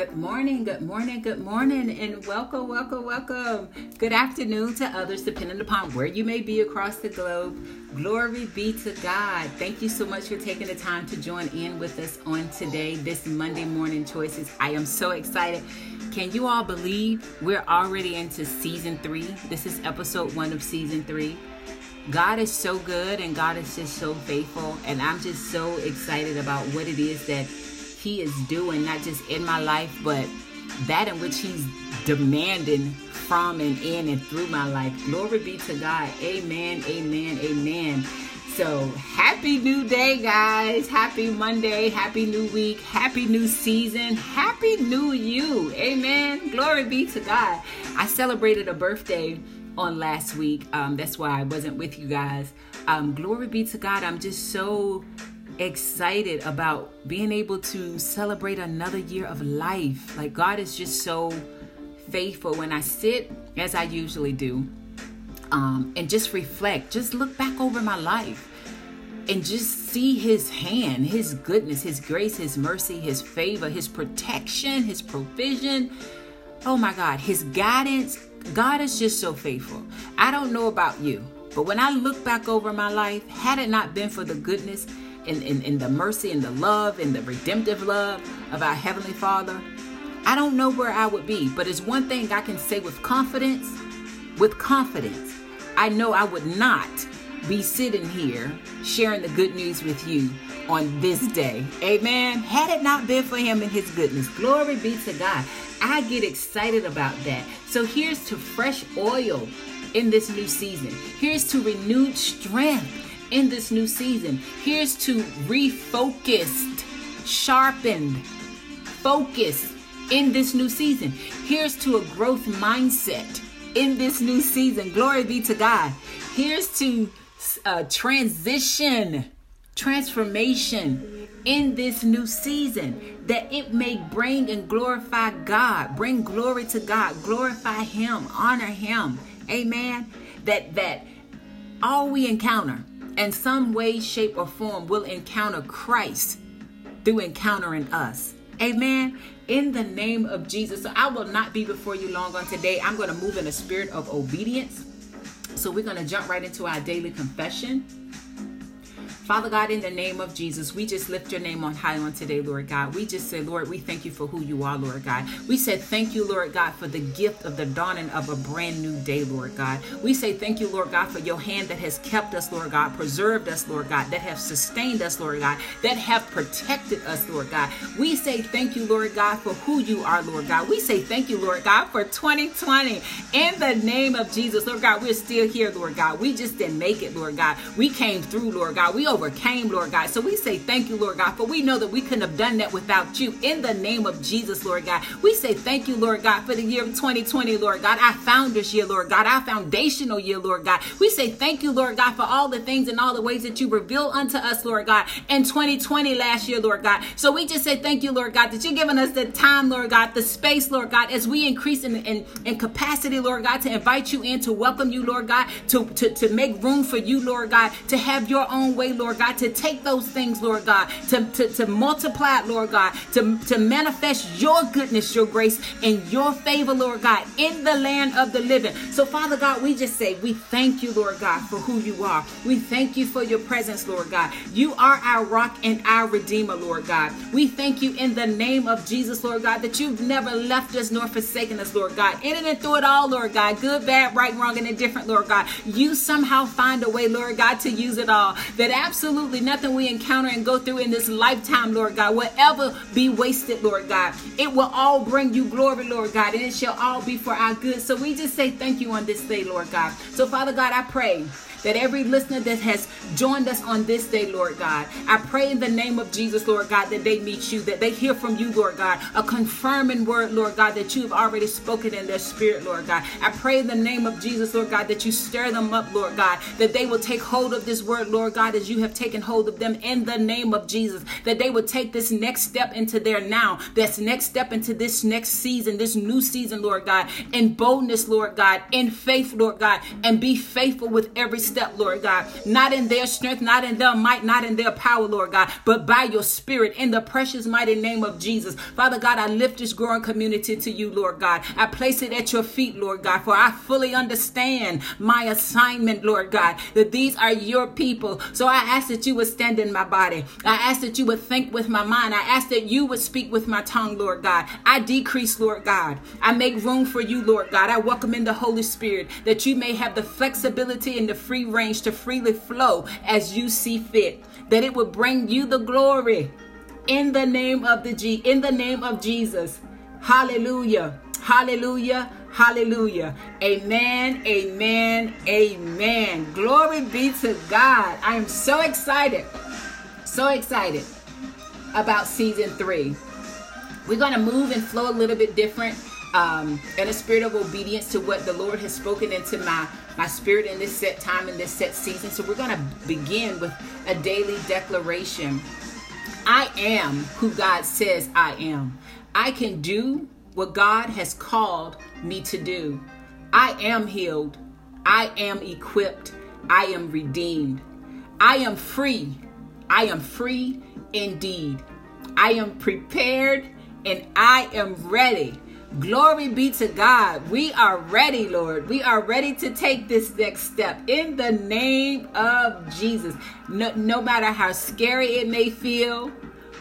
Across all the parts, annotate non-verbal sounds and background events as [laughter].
Good morning, good morning, good morning, and welcome, welcome, welcome. Good afternoon to others, depending upon where you may be across the globe. Glory be to God. Thank you so much for taking the time to join in with us on today, this Monday morning choices. I am so excited. Can you all believe we're already into season three? This is episode one of season three. God is so good and God is just so faithful, and I'm just so excited about what it is that he is doing, not just in my life, but that in which He's demanding from and in and through my life. Glory be to God. Amen, amen, amen. So, happy new day, guys. Happy Monday. Happy new week. Happy new season. Happy new you. Amen. Glory be to God. I celebrated a birthday on last week. Um, that's why I wasn't with you guys. Um, glory be to God. I'm just so excited about being able to celebrate another year of life. Like, God is just so faithful. When I sit, as I usually do, um, and just reflect, just look back over my life and just see His hand, His goodness, His grace, His mercy, His favor, His protection, His provision. Oh my God, His guidance. God is just so faithful. I don't know about you, but when I look back over my life, had it not been for the goodness in, in, in the mercy and the love and the redemptive love of our Heavenly Father, I don't know where I would be. But it's one thing I can say with confidence, with confidence, I know I would not be sitting here sharing the good news with you on this day. Amen. Had it not been for him and his goodness, glory be to God. I get excited about that. So here's to fresh oil in this new season. Here's to renewed strength in this new season. Here's to refocused, sharpened, focus in this new season. Here's to a growth mindset in this new season. Glory be to God. Here's to uh, transition, transformation in this new season that it may bring and glorify God, bring glory to God, glorify Him, honor Him. Amen. That that all we encounter in some way, shape, or form will encounter Christ through encountering us. Amen. In the name of Jesus. So I will not be before you long on today. I'm going to move in a spirit of obedience. So we're going to jump right into our daily confession. Father God, in the name of Jesus, we just lift your name on high on today, Lord God. We just say, Lord, we thank you for who you are, Lord God. We said, thank you, Lord God, for the gift of the dawning of a brand new day, Lord God. We say, thank you, Lord God, for your hand that has kept us, Lord God, preserved us, Lord God, that have sustained us, Lord God, that have protected us, Lord God. We say, thank you, Lord God, for who you are, Lord God. We say, thank you, Lord God, for 2020. In the name of Jesus, Lord God, we're still here, Lord God. We just didn't make it, Lord God. We came through, Lord God. We overcame, Lord God. So we say thank you, Lord God, for we know that we couldn't have done that without you. In the name of Jesus, Lord God, we say thank you, Lord God, for the year of 2020, Lord God, our founders year, Lord God, our foundational year, Lord God. We say thank you, Lord God, for all the things and all the ways that you reveal unto us, Lord God, in 2020 last year, Lord God. So we just say thank you, Lord God, that you're giving us the time, Lord God, the space, Lord God, as we increase in, in, in capacity, Lord God, to invite you in, to welcome you, Lord God, to, to, to make room for you, Lord God, to have your own way, Lord God, to take those things, Lord God, to, to, to multiply it, Lord God, to, to manifest your goodness, your grace, and your favor, Lord God, in the land of the living. So, Father God, we just say, we thank you, Lord God, for who you are. We thank you for your presence, Lord God. You are our rock and our redeemer, Lord God. We thank you in the name of Jesus, Lord God, that you've never left us nor forsaken us, Lord God. In and through it all, Lord God, good, bad, right, wrong, and indifferent, Lord God. You somehow find a way, Lord God, to use it all. That absolutely nothing we encounter and go through in this lifetime, Lord God, will ever be wasted, Lord God. It will all bring you glory, Lord God, and it shall all be for our good. So we just say thank you on this day, Lord God. So, Father God, I pray that every listener that has joined us on this day, Lord God, I pray in the name of Jesus, Lord God, that they meet you, that they hear from you, Lord God, a confirming word, Lord God, that you've already spoken in their spirit, Lord God. I pray in the name of Jesus, Lord God, that you stir them up, Lord God, that they will take hold of this word, Lord God, as you have taken hold of them in the name of Jesus, that they would take this next step into their now, this next step into this next season, this new season, Lord God, in boldness, Lord God, in faith, Lord God, and be faithful with every step, Lord God. Not in their strength, not in their might, not in their power, Lord God, but by your spirit in the precious mighty name of Jesus. Father God, I lift this growing community to you, Lord God. I place it at your feet, Lord God, for I fully understand my assignment, Lord God, that these are your people. So I ask that you would stand in my body. I ask that you would think with my mind. I ask that you would speak with my tongue, Lord God. I decrease, Lord God. I make room for you, Lord God. I welcome in the Holy Spirit that you may have the flexibility and the free range to freely flow as you see fit. That it would bring you the glory in the name of the G in the name of Jesus. Hallelujah. Hallelujah. Hallelujah. Amen. Amen. Amen. Glory be to God. I am so excited. So excited about season three. We're going to move and flow a little bit different um, in a spirit of obedience to what the Lord has spoken into my my spirit in this set time in this set season. So we're going to begin with a daily declaration. I am who God says I am. I can do what God has called me to do. I am healed. I am equipped. I am redeemed. I am free. I am free indeed. I am prepared and I am ready. Glory be to God. We are ready, Lord. We are ready to take this next step in the name of Jesus. No, no matter how scary it may feel,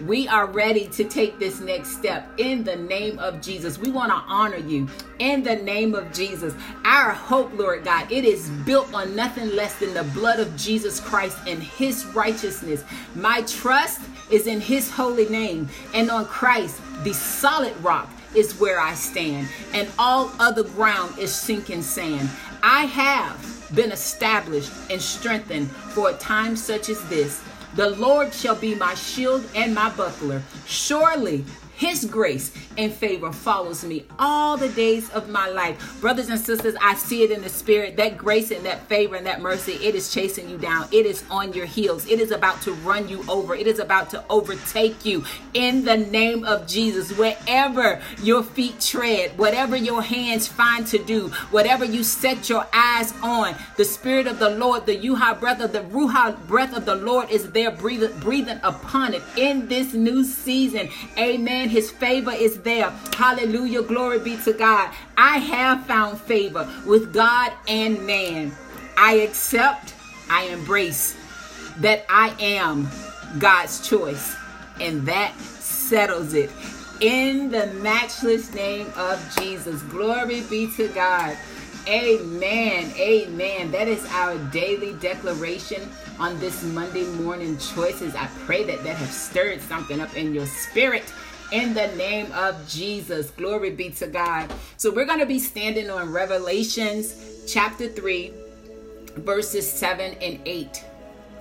we are ready to take this next step in the name of Jesus. We want to honor you in the name of Jesus. Our hope, Lord God, it is built on nothing less than the blood of Jesus Christ and his righteousness. My trust is in his holy name and on Christ, the solid rock is where I stand, and all other ground is sinking sand. I have been established and strengthened for a time such as this. The Lord shall be my shield and my buckler. Surely his grace and favor follows me all the days of my life. Brothers and sisters, I see it in the spirit. That grace and that favor and that mercy, it is chasing you down. It is on your heels. It is about to run you over. It is about to overtake you in the name of Jesus. Wherever your feet tread, whatever your hands find to do, whatever you set your eyes on, the spirit of the Lord, the Yuha breath of the Ruach breath of the Lord is there breathing, breathing upon it in this new season. Amen his favor is there. Hallelujah. Glory be to God. I have found favor with God and man. I accept, I embrace that I am God's choice. And that settles it. In the matchless name of Jesus. Glory be to God. Amen. Amen. That is our daily declaration on this Monday morning choices. I pray that that have stirred something up in your spirit in the name of Jesus. Glory be to God. So we're going to be standing on Revelations chapter 3 verses 7 and 8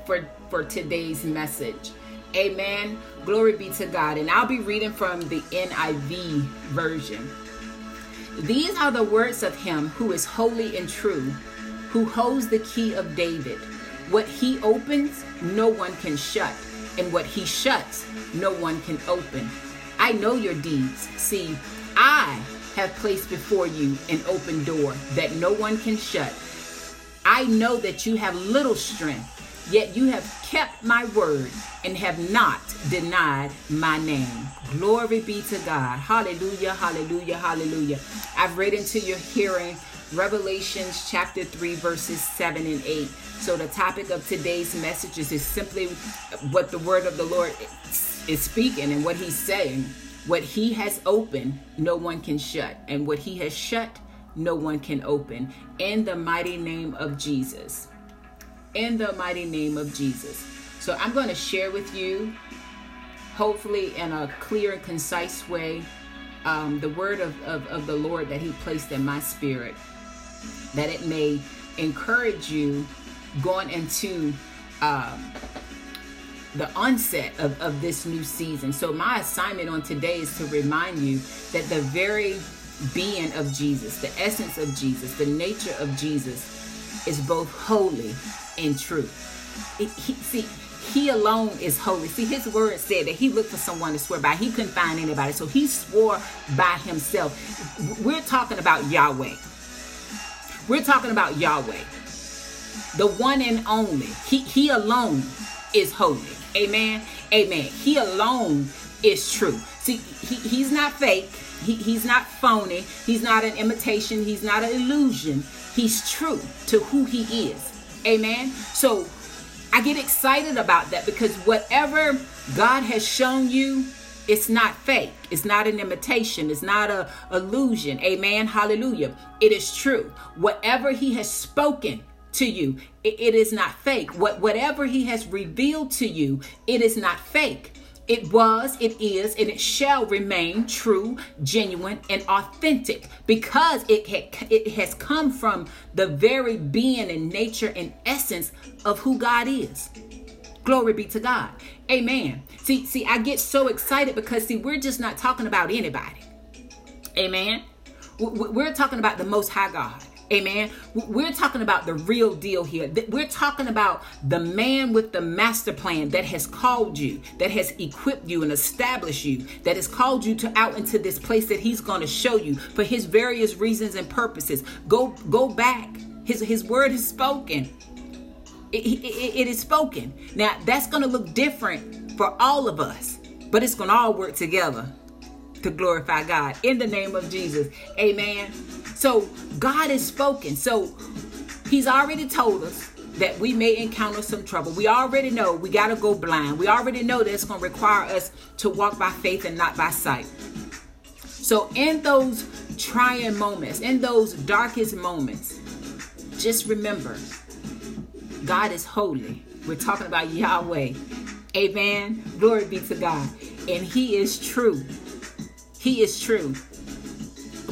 for for today's message. Amen. Glory be to God. And I'll be reading from the NIV version. These are the words of him who is holy and true, who holds the key of David. What he opens, no one can shut, and what he shuts, no one can open. I know your deeds. See, I have placed before you an open door that no one can shut. I know that you have little strength, yet you have kept my word and have not denied my name. Glory be to God. Hallelujah, hallelujah, hallelujah. I've read into your hearing Revelations chapter 3, verses 7 and 8. So, the topic of today's message is simply what the word of the Lord is speaking and what he's saying. What he has opened, no one can shut. And what he has shut, no one can open. In the mighty name of Jesus. In the mighty name of Jesus. So I'm going to share with you, hopefully in a clear and concise way, um, the word of, of, of the Lord that he placed in my spirit, that it may encourage you going into um, the onset of, of this new season. So, my assignment on today is to remind you that the very being of Jesus, the essence of Jesus, the nature of Jesus is both holy and true. It, he, see, he alone is holy. See, his word said that he looked for someone to swear by. He couldn't find anybody, so he swore by himself. We're talking about Yahweh. We're talking about Yahweh. the one and only. He he alone is holy. Amen. Amen. He alone is true. See, he, he's not fake. He, he's not phony. He's not an imitation. He's not an illusion. He's true to who he is. Amen. So I get excited about that because whatever God has shown you, it's not fake. It's not an imitation. It's not a illusion. Amen. Hallelujah. It is true. Whatever he has spoken to you, it, it is not fake. What whatever he has revealed to you, it is not fake. It was, it is, and it shall remain true, genuine, and authentic because it, had, it has come from the very being and nature and essence of who God is. Glory be to God. Amen. See, see, I get so excited because see, we're just not talking about anybody. Amen. We're talking about the most high God. Amen. We're talking about the real deal here. We're talking about the man with the master plan that has called you, that has equipped you and established you, that has called you to out into this place that he's going to show you for his various reasons and purposes. Go go back. His his word is spoken. it, it, it is spoken. Now that's going to look different for all of us, but it's going to all work together to glorify God in the name of Jesus. Amen. So God has spoken. So He's already told us that we may encounter some trouble. We already know we got to go blind. We already know that it's going to require us to walk by faith and not by sight. So, in those trying moments, in those darkest moments, just remember God is holy. We're talking about Yahweh. Amen. Glory be to God. And He is true. He is true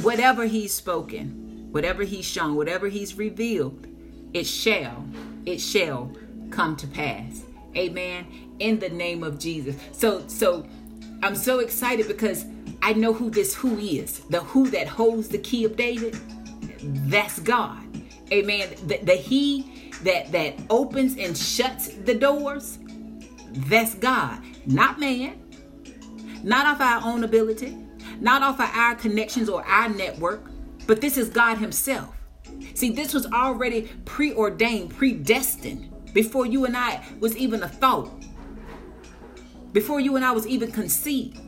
whatever he's spoken, whatever he's shown, whatever he's revealed, it shall, it shall come to pass. Amen. In the name of Jesus. So, so I'm so excited because I know who this who is. The who that holds the key of David. That's God. Amen. The, the he that that opens and shuts the doors. That's God, not man, not of our own ability, not off of our connections or our network, but this is God Himself. See, this was already preordained, predestined before you and I was even a thought, before you and I was even conceived.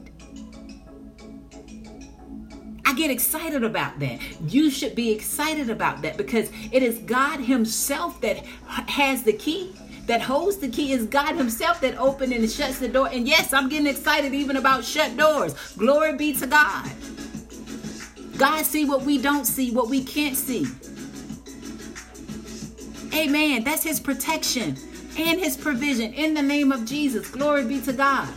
I get excited about that. You should be excited about that because it is God Himself that has the key that holds the key is God Himself that opens and shuts the door. And yes, I'm getting excited even about shut doors. Glory be to God. God see what we don't see, what we can't see. Amen. That's His protection and His provision in the name of Jesus. Glory be to God.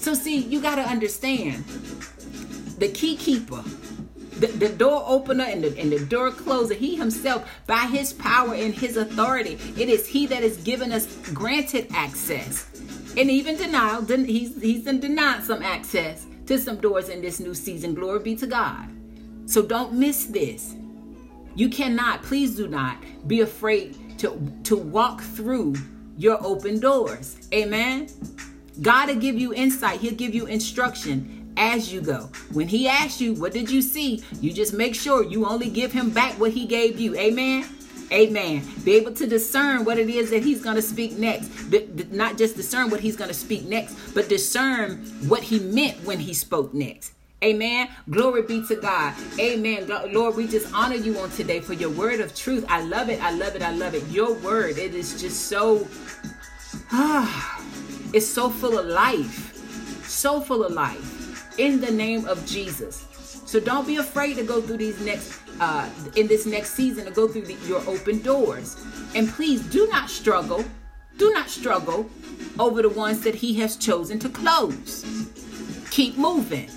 So, see, you got to understand the key keeper the, the door opener and the, and the door closer. He himself, by his power and his authority, it is he that has given us granted access. And even denial, he's, he's denied some access to some doors in this new season. Glory be to God. So don't miss this. You cannot, please do not be afraid to, to walk through your open doors. Amen. God will give you insight, He'll give you instruction as you go. When he asks you, What did you see? You just make sure you only give him back what he gave you. Amen. Amen. Be able to discern what it is that he's going to speak next. Not just discern what he's going to speak next, but discern what he meant when he spoke next. Amen. Glory be to God. Amen. Lord, we just honor you on today for your word of truth. I love it. I love it. I love it. Your word, it is just so, ah, [sighs] it's so full of life. So full of life in the name of Jesus. So don't be afraid to go through these next uh, in this next season to go through the, your open doors. And please do not struggle. Do not struggle over the ones that he has chosen to close. Keep moving.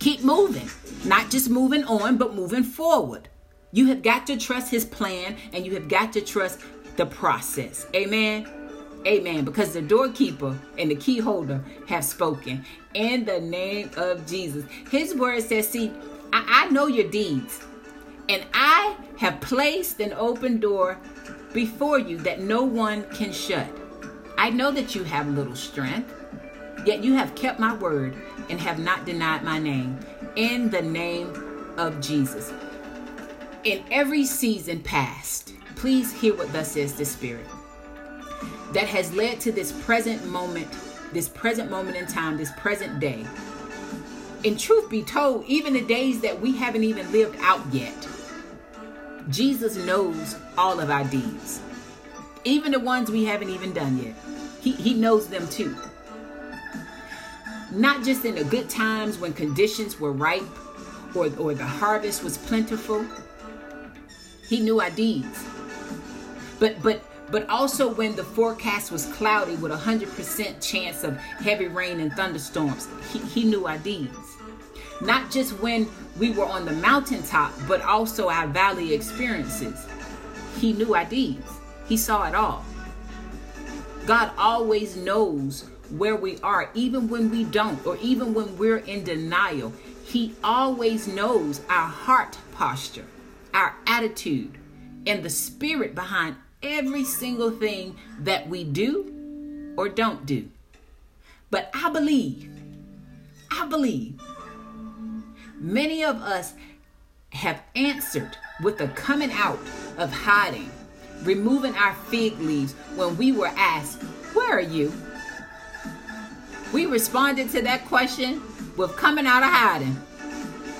Keep moving. Not just moving on, but moving forward. You have got to trust his plan and you have got to trust the process. Amen. Amen. Because the doorkeeper and the key holder have spoken in the name of Jesus. His word says, See, I, I know your deeds, and I have placed an open door before you that no one can shut. I know that you have little strength, yet you have kept my word and have not denied my name. In the name of Jesus. In every season past, please hear what thus says the Spirit. That has led to this present moment, this present moment in time, this present day. And truth be told, even the days that we haven't even lived out yet, Jesus knows all of our deeds. Even the ones we haven't even done yet. He, he knows them too. Not just in the good times when conditions were ripe or, or the harvest was plentiful. He knew our deeds. But but but also when the forecast was cloudy with a hundred percent chance of heavy rain and thunderstorms, he, he knew our deeds. Not just when we were on the mountaintop, but also our valley experiences. He knew our deeds. He saw it all. God always knows where we are, even when we don't, or even when we're in denial. He always knows our heart posture, our attitude, and the spirit behind every single thing that we do or don't do. But I believe, I believe many of us have answered with the coming out of hiding, removing our fig leaves when we were asked, Where are you? We responded to that question with coming out of hiding.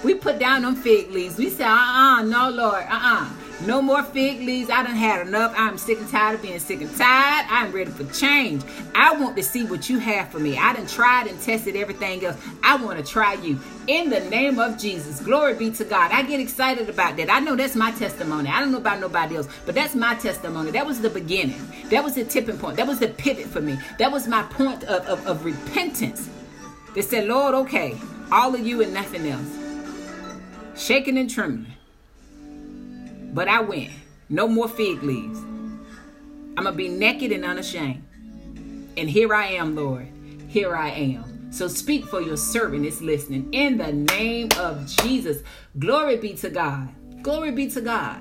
We put down them fig leaves. We said, uh uh no, Lord, uh uh no more fig leaves. I done had enough. I'm sick and tired of being sick and tired. I'm ready for change. I want to see what you have for me. I done tried and tested everything else. I want to try you. In the name of Jesus. Glory be to God. I get excited about that. I know that's my testimony. I don't know about nobody else, but that's my testimony. That was the beginning. That was the tipping point. That was the pivot for me. That was my point of, of, of repentance. They said, Lord, okay, all of you and nothing else. Shaking and trembling. But I went. No more fig leaves. I'm going to be naked and unashamed. And here I am, Lord. Here I am. So speak for your servant is listening. In the name of Jesus. Glory be to God. Glory be to God.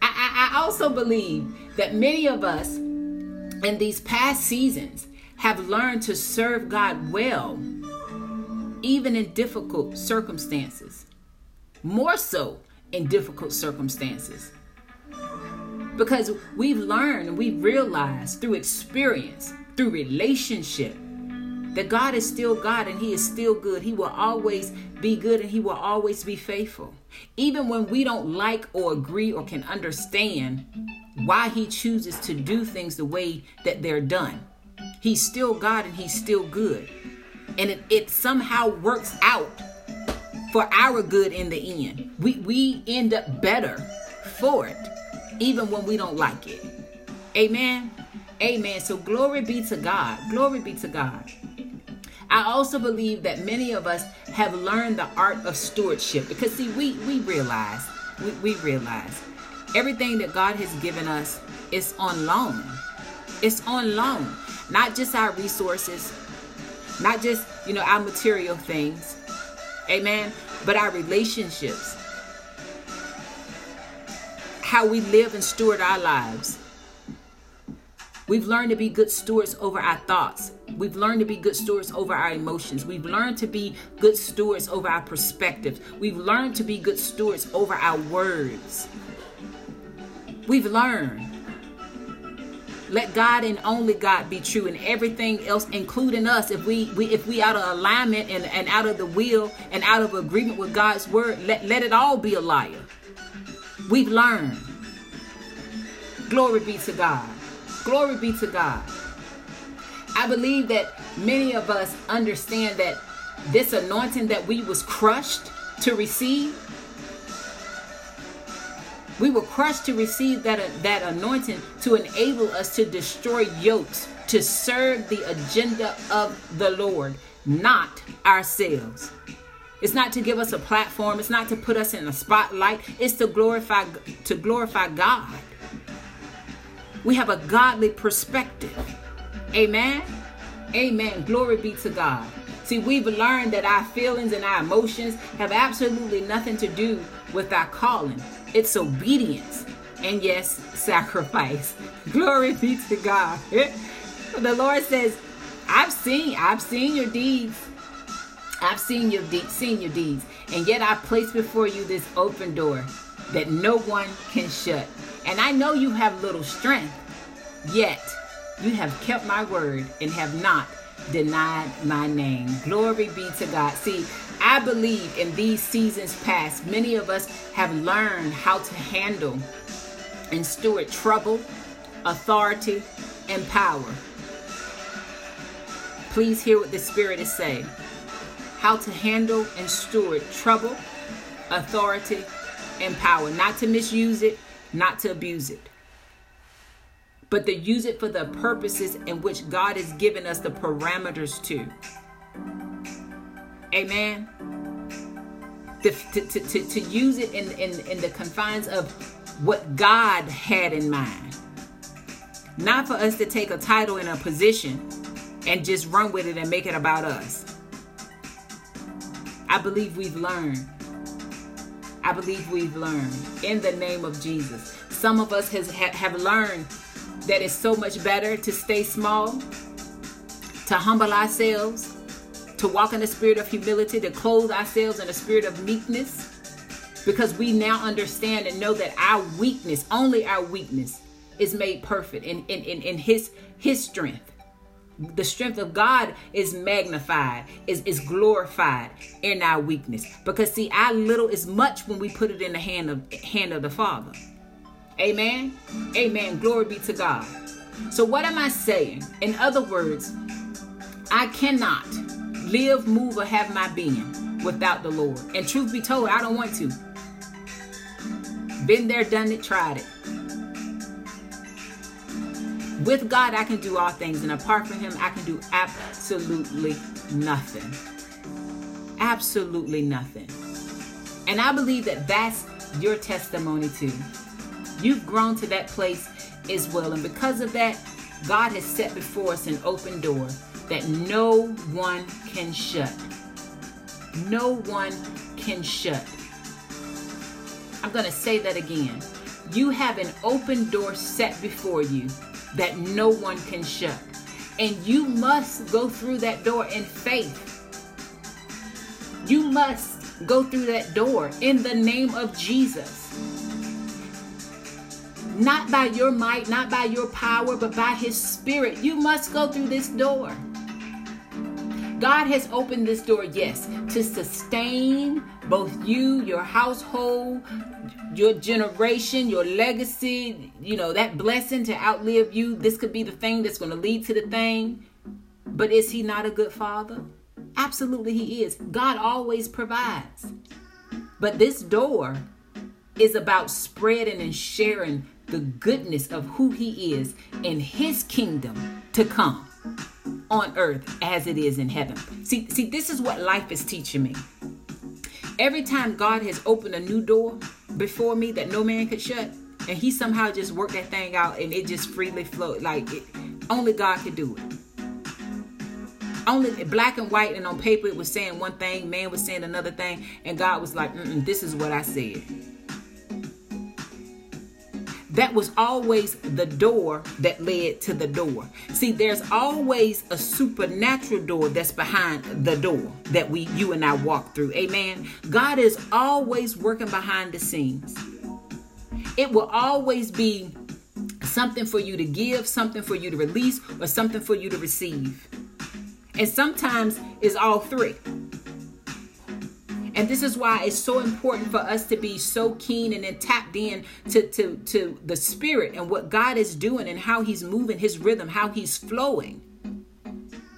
I, I, I also believe that many of us in these past seasons have learned to serve God well, even in difficult circumstances. More so in difficult circumstances. Because we've learned we've realized through experience, through relationship, that God is still God and He is still good. He will always be good and He will always be faithful. Even when we don't like or agree or can understand why He chooses to do things the way that they're done, He's still God and He's still good. And it, it somehow works out for our good in the end. We we end up better for it, even when we don't like it. Amen. Amen. So glory be to God. Glory be to God. I also believe that many of us have learned the art of stewardship because see, we we realize we, we realize everything that God has given us is on loan. It's on loan. Not just our resources, not just, you know, our material things. Amen but our relationships, how we live and steward our lives. We've learned to be good stewards over our thoughts. We've learned to be good stewards over our emotions. We've learned to be good stewards over our perspectives. We've learned to be good stewards over our words. We've learned let God and only God be true, and everything else, including us, if we, we if we out of alignment and, and out of the will and out of agreement with God's word, let, let it all be a liar. We've learned. Glory be to God. Glory be to God. I believe that many of us understand that this anointing that we was crushed to receive we were crushed to receive that, that anointing to enable us to destroy yokes, to serve the agenda of the Lord, not ourselves. It's not to give us a platform, it's not to put us in a spotlight, it's to glorify to glorify God. We have a godly perspective. Amen. Amen. Glory be to God. See, we've learned that our feelings and our emotions have absolutely nothing to do with our calling. It's obedience. And yes, sacrifice. [laughs] Glory be to God. [laughs] the Lord says, I've seen, I've seen your deeds. I've seen your de- seen your deeds, and yet I place before you this open door that no one can shut. And I know you have little strength, yet you have kept my word and have not denied my name. Glory be to God. See, I believe in these seasons past, many of us have learned how to handle and steward trouble, authority, and power. Please hear what the Spirit is saying. How to handle and steward trouble, authority, and power. Not to misuse it, not to abuse it but to use it for the purposes in which God has given us the parameters to. Amen. To, to, to, to use it in, in, in the confines of what God had in mind. Not for us to take a title and a position and just run with it and make it about us. I believe we've learned. I believe we've learned in the name of Jesus. Some of us has, have learned that it's so much better to stay small, to humble ourselves, to walk in the spirit of humility, to clothe ourselves in a spirit of meekness, because we now understand and know that our weakness, only our weakness, is made perfect in, in, in, in his his strength. The strength of God is magnified, is, is glorified in our weakness. Because see, our little is much when we put it in the hand of hand of the Father. Amen. Amen. Glory be to God. So, what am I saying? In other words, I cannot live, move, or have my being without the Lord. And truth be told, I don't want to. Been there, done it, tried it. With God, I can do all things, and apart from Him, I can do absolutely nothing. Absolutely nothing. And I believe that that's your testimony too. You've grown to that place as well. And because of that, God has set before us an open door that no one can shut. No one can shut. I'm going to say that again. You have an open door set before you that no one can shut. And you must go through that door in faith. You must go through that door in the name of Jesus not by your might, not by your power, but by His Spirit. You must go through this door. God has opened this door, yes, to sustain both you, your household, your generation, your legacy, you know, that blessing to outlive you. This could be the thing that's going to lead to the thing. But is He not a good Father? Absolutely, He is. God always provides. But this door is about spreading and sharing the goodness of who he is in his kingdom to come on earth as it is in heaven. See, see, this is what life is teaching me. Every time God has opened a new door before me that no man could shut, and he somehow just worked that thing out and it just freely flowed like it, only God could do it. Only black and white and on paper it was saying one thing, man was saying another thing, and God was like, "This is what I said." That was always the door that led to the door. See, there's always a supernatural door that's behind the door that we you and I walk through. Amen. God is always working behind the scenes. It will always be something for you to give, something for you to release, or something for you to receive. And sometimes it's all three. And this is why it's so important for us to be so keen and then tapped in to, to, to the spirit and what God is doing and how he's moving his rhythm, how he's flowing.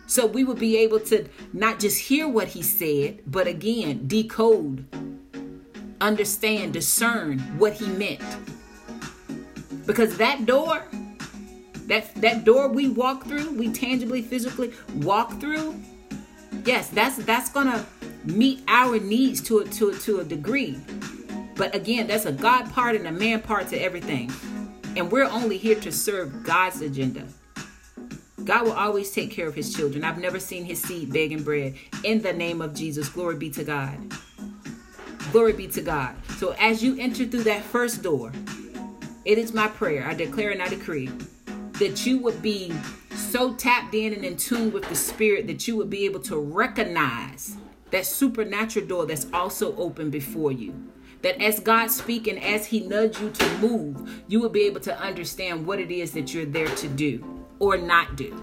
So we will be able to not just hear what he said, but again, decode, understand, discern what he meant. Because that door, that that door we walk through, we tangibly, physically walk through, yes, that's that's gonna meet our needs to a, to, a, to a degree. But again, that's a God part and a man part to everything. And we're only here to serve God's agenda. God will always take care of his children. I've never seen his seed begging bread. In the name of Jesus, glory be to God. Glory be to God. So as you enter through that first door, it is my prayer, I declare and I decree, that you would be so tapped in and in tune with the Spirit that you would be able to recognize that supernatural door that's also open before you. that as God speak and as He nudge you to move, you will be able to understand what it is that you're there to do or not do.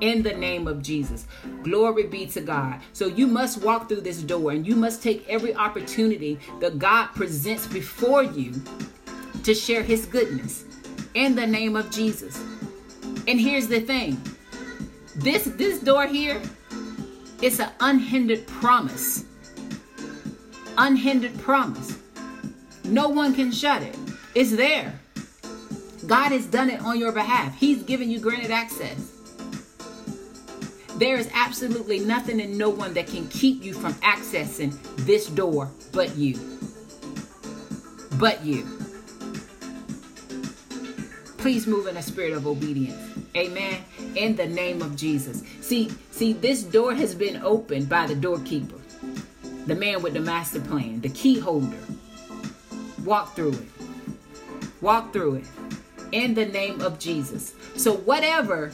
In the name of Jesus. Glory be to God. So you must walk through this door and you must take every opportunity that God presents before you to share His goodness in the name of Jesus. And here's the thing this this door here it's an unhindered promise. Unhindered promise. No one can shut it. It's there. God has done it on your behalf. He's given you granted access. There is absolutely nothing and no one that can keep you from accessing this door but you. But you. Please move in a spirit of obedience. Amen. In the name of Jesus. See, see, this door has been opened by the doorkeeper, the man with the master plan, the key holder. Walk through it. Walk through it. In the name of Jesus. So, whatever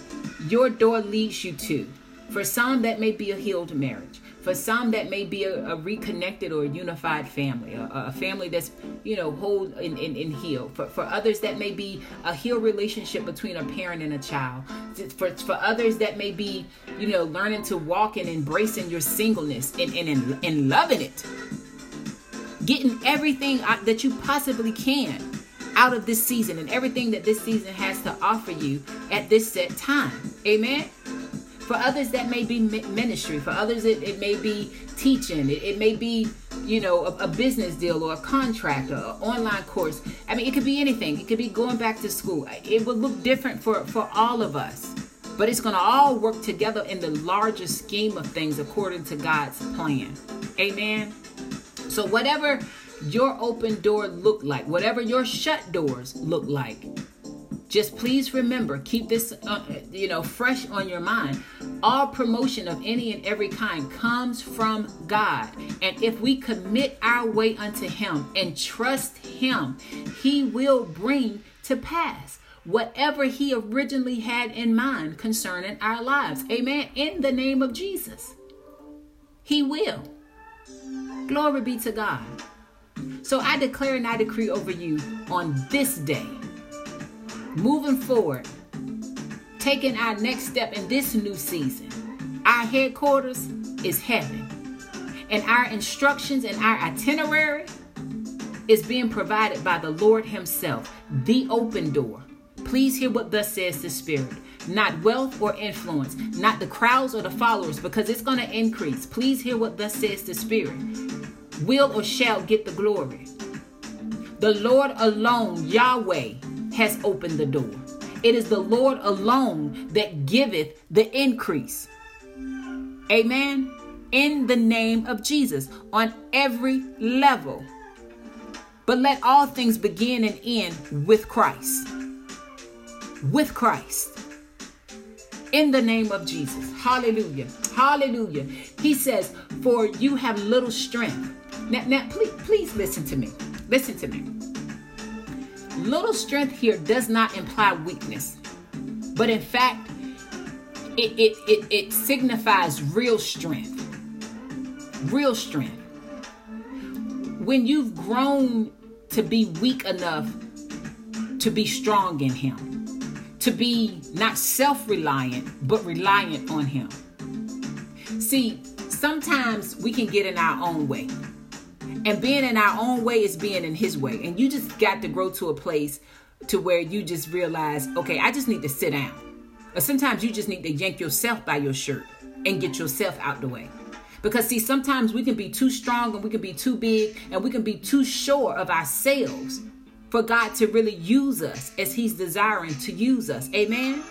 your door leads you to, for some that may be a healed marriage, for some, that may be a, a reconnected or a unified family, a, a, family that's, you know, whole and, and, and healed. For, for others, that may be a healed relationship between a parent and a child. For, for others, that may be, you know, learning to walk and embracing your singleness and, and, and loving it. Getting everything that you possibly can out of this season and everything that this season has to offer you at this set time. Amen. For others, that may be ministry. For others, it, it may be teaching. It, it may be, you know, a, a, business deal or a contract or an online course. I mean, it could be anything. It could be going back to school. It would look different for, for all of us. But it's going to all work together in the larger scheme of things according to God's plan. Amen. So, whatever your open door look like, whatever your shut doors look like, just please remember, keep this, uh, you know, fresh on your mind. All promotion of any and every kind comes from God. And if we commit our way unto Him and trust Him, He will bring to pass whatever He originally had in mind concerning our lives. Amen. In the name of Jesus, He will. Glory be to God. So I declare and I decree over you on this day moving forward, taking our next step in this new season. Our headquarters is heaven, and our instructions and our itinerary is being provided by the Lord Himself, the open door. Please hear what thus says the Spirit. Not wealth or influence, not the crowds or the followers, because it's going to increase. Please hear what thus says the Spirit. Will or shall get the glory. The Lord alone, Yahweh, has opened the door. It is the Lord alone that giveth the increase. Amen. In the name of Jesus on every level. But let all things begin and end with Christ. With Christ. In the name of Jesus. Hallelujah. Hallelujah. He says, For you have little strength. Now, now please, please listen to me. Listen to me. Little strength here does not imply weakness, but in fact, it, it, it, it signifies real strength. Real strength. When you've grown to be weak enough to be strong in Him, to be not self reliant, but reliant on Him. See, sometimes we can get in our own way. And being in our own way is being in his way. And you just got to grow to a place to where you just realize, okay, I just need to sit down. Or sometimes you just need to yank yourself by your shirt and get yourself out the way. Because see, sometimes we can be too strong and we can be too big and we can be too sure of ourselves for God to really use us as He's desiring to use us. Amen.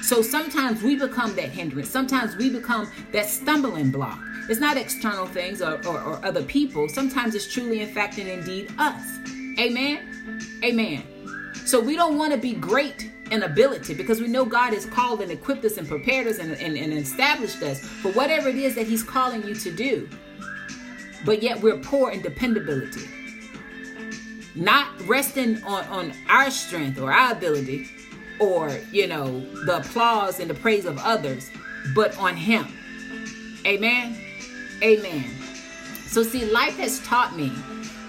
So sometimes we become that hindrance. Sometimes we become that stumbling block. It's not external things or, or, or other people. Sometimes it's truly, in fact, and indeed us. Amen. Amen. So we don't want to be great in ability because we know God has called and equipped us and prepared us and, and, and established us for whatever it is that He's calling you to do. But yet we're poor in dependability. Not resting on, on our strength or our ability or, you know, the applause and the praise of others, but on Him. Amen. Amen. So, see, life has taught me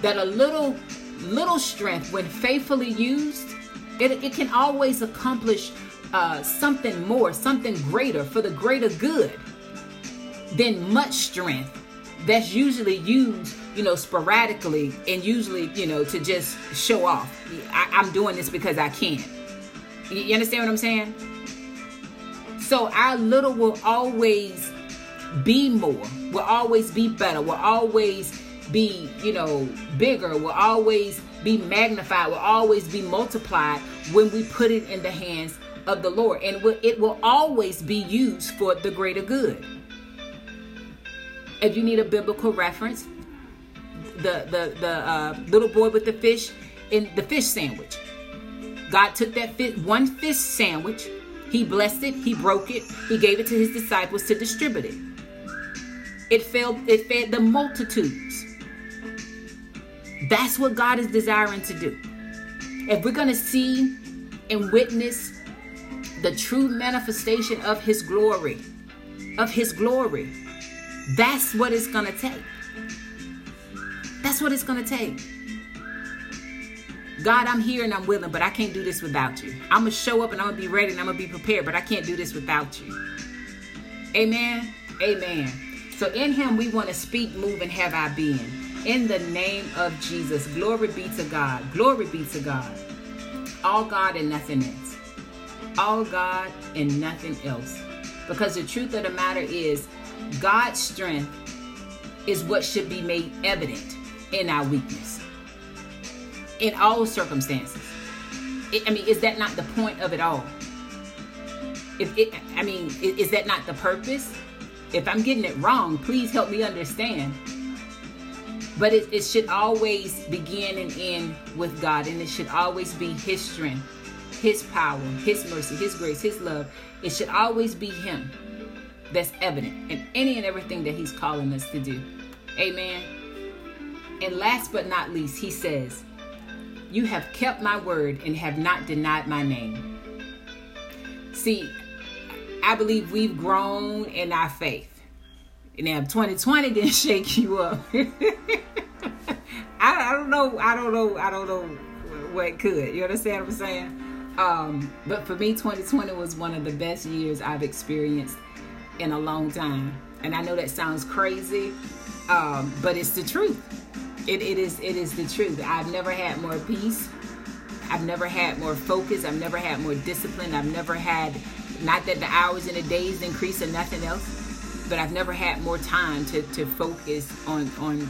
that a little little strength when faithfully used it, it can always accomplish uh, something more something greater for the greater good than much strength that's usually used you know sporadically and usually you know to just show off. I, i'm doing this because i can. You understand what i'm saying? So our little will always be more will always be better will always be, you know, bigger, will always be magnified, will always be multiplied when we put it in the hands of the Lord. And it will always be used for the greater good. If you need a biblical reference, the the the uh, little boy with the fish in the fish sandwich. God took that fish, one fish sandwich, he blessed it, he broke it, he gave it to his disciples to distribute it. It fed it fed the multitudes. That's what God is desiring to do. If we're going to see and witness the true manifestation of His glory, of His glory, that's what it's going to take. That's what it's going to take. God, I'm here and I'm willing, but I can't do this without you. I'm going to show up and I'm going to be ready and I'm going to be prepared, but I can't do this without you. Amen. Amen. So in Him, we want to speak, move, and have our being in the name of Jesus. Glory be to God. Glory be to God. All God and nothing else. All God and nothing else. Because the truth of the matter is, God's strength is what should be made evident in our weakness. In all circumstances. I mean, is that not the point of it all? If it, I mean, is that not the purpose? If I'm getting it wrong, please help me understand but it, it should always begin and end with God, and it should always be His strength, His power, His mercy, His grace, His love. It should always be Him that's evident in any and everything that He's calling us to do. Amen. And last but not least, He says, You have kept my word and have not denied my name. See, I believe we've grown in our faith. Now, 2020 didn't shake you up. [laughs] I, I don't know. I don't know. I don't know what could. You understand what I'm saying? Um, but for me, 2020 was one of the best years I've experienced in a long time. And I know that sounds crazy, um, but it's the truth. It, it is. It is the truth. I've never had more peace. I've never had more focus. I've never had more discipline. I've never had, not that the hours and the days increase or nothing else, but I've never had more time to, to focus on on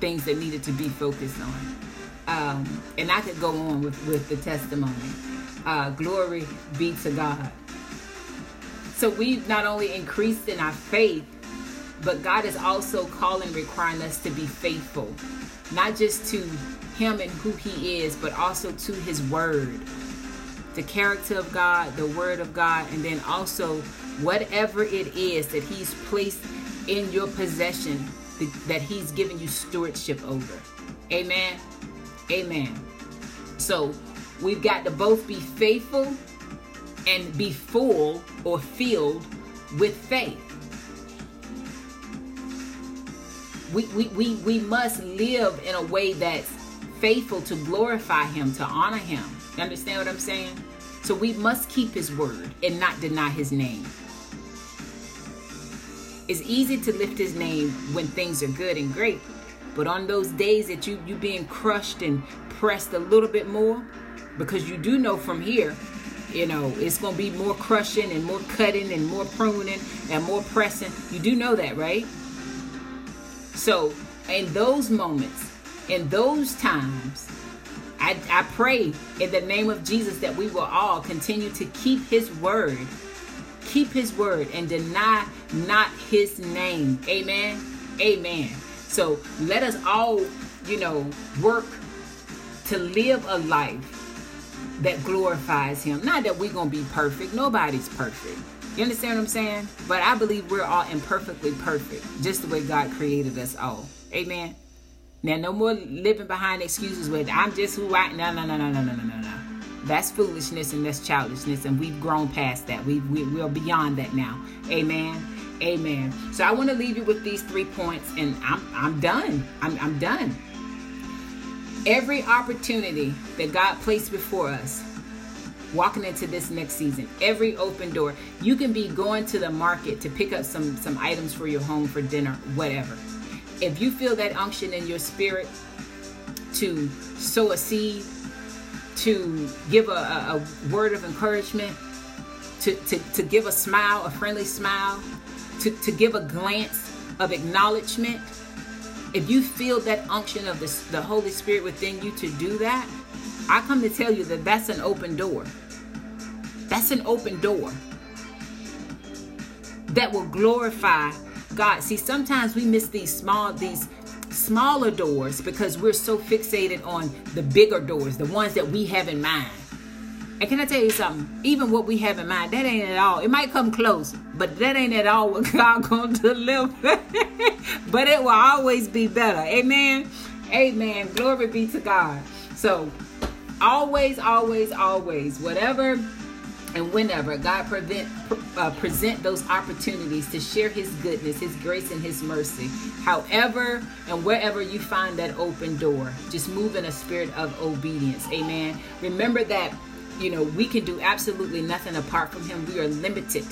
things that needed to be focused on. Um, and I could go on with, with the testimony. Uh, glory be to God. So we've not only increased in our faith, but God is also calling, requiring us to be faithful, not just to Him and who He is, but also to His Word, the character of God, the Word of God, and then also whatever it is that He's placed in your possession that He's given you stewardship over. Amen. Amen. So we've got to both be faithful and be full or filled with faith. We, we, we, we must live in a way that's faithful to glorify Him, to honor Him. You understand what I'm saying? So we must keep His word and not deny His name. It's easy to lift his name when things are good and great, but on those days that you you being crushed and pressed a little bit more, because you do know from here, you know, it's to be more crushing and more cutting and more pruning and more pressing. You do know that, right? So, in those moments, in those times, I, I pray in the name of Jesus that we will all continue to keep his word keep his word and deny not his name. Amen. Amen. So let us all, you know, work to live a life that glorifies him. Not that we're going to be perfect. Nobody's perfect. You understand what I'm saying? But I believe we're all imperfectly perfect, just the way God created us all. Amen. Now, no more living behind excuses with I'm just who I. No, no, no, no, no, no, no, no. That's foolishness and that's childishness, and we've grown past that. We, we, we're beyond that now. Amen. Amen. So I want to leave you with these three points, and I'm, I'm done. I'm, I'm done. every opportunity that God placed before us, walking into this next season, every open door, you can be going to the market to pick up some some items for your home for dinner, whatever. If you feel that unction in your spirit to sow a seed, to give a, a, word of encouragement, to, to, to give a smile, a friendly smile, to, to give a glance of acknowledgement, if you feel that unction of the, the Holy Spirit within you to do that, I come to tell you that that's an open door. That's an open door that will glorify God. See, sometimes we miss these small, these smaller doors because we're so fixated on the bigger doors, the ones that we have in mind. And can I tell you something? Even what we have in mind, that ain't at all. It might come close, but that ain't at all what [laughs] God gonna deliver. [laughs] but it will always be better. Amen. Amen. Glory be to God. So always, always, always, whatever and whenever God prevent, uh, present those opportunities to share His goodness, His grace, and His mercy, however and wherever you find that open door, just move in a spirit of obedience. Amen. Remember that you know, we can do absolutely nothing apart from Him. We are limited.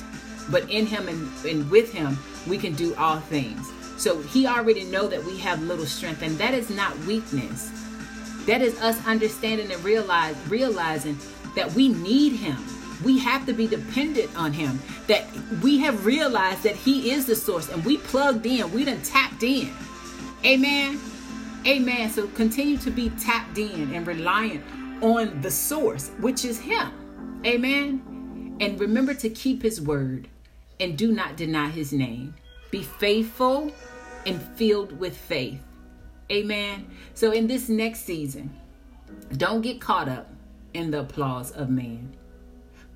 But in Him and, and with Him, we can do all things. So He already know that we have little strength, and that is not weakness. That is us understanding and realize realizing that we need Him. We have to be dependent on Him. That we have realized that He is the source, and we plugged in. We done tapped in. Amen. Amen. So continue to be tapped in and reliant on the source, which is Him. Amen. And remember to keep His word and do not deny His name. Be faithful and filled with faith. Amen. So, in this next season, don't get caught up in the applause of man.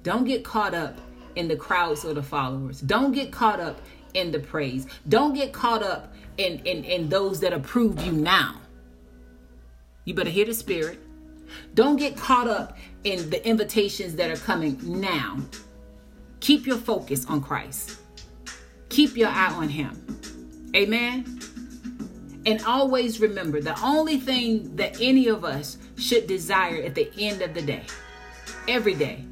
Don't get caught up in the crowds or the followers. Don't get caught up in the praise. Don't get caught up in, in, in those that approve you now. You better hear the Spirit don't get caught up in the invitations that are coming now. Keep your focus on Christ. Keep your eye on Him. Amen. And always remember the only thing that any of us should desire at the end of the day, every day,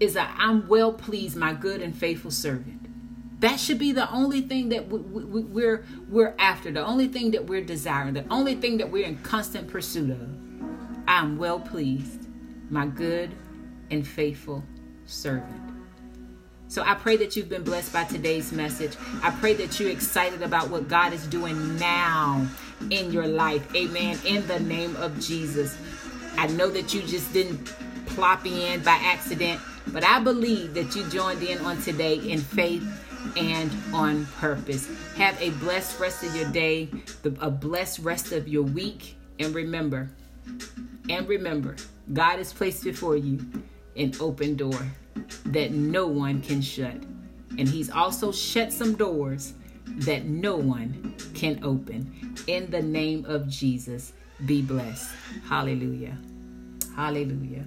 is that I'm well pleased, my good and faithful servant. That should be the only thing that we, we, we're we're after, the only thing that we're desiring, the only thing that we're in constant pursuit of. I am well pleased, my good and faithful servant. So I pray that you've been blessed by today's message. I pray that you're excited about what God is doing now in your life. Amen. In the name of Jesus. I know that you just didn't plop in by accident, but I believe that you joined in on today in faith and on purpose. Have a blessed rest of your day, a blessed rest of your week. And remember, and remember, God has placed before you an open door that no one can shut. And He's also shut some doors that no one can open. In the name of Jesus, be blessed. Hallelujah. Hallelujah.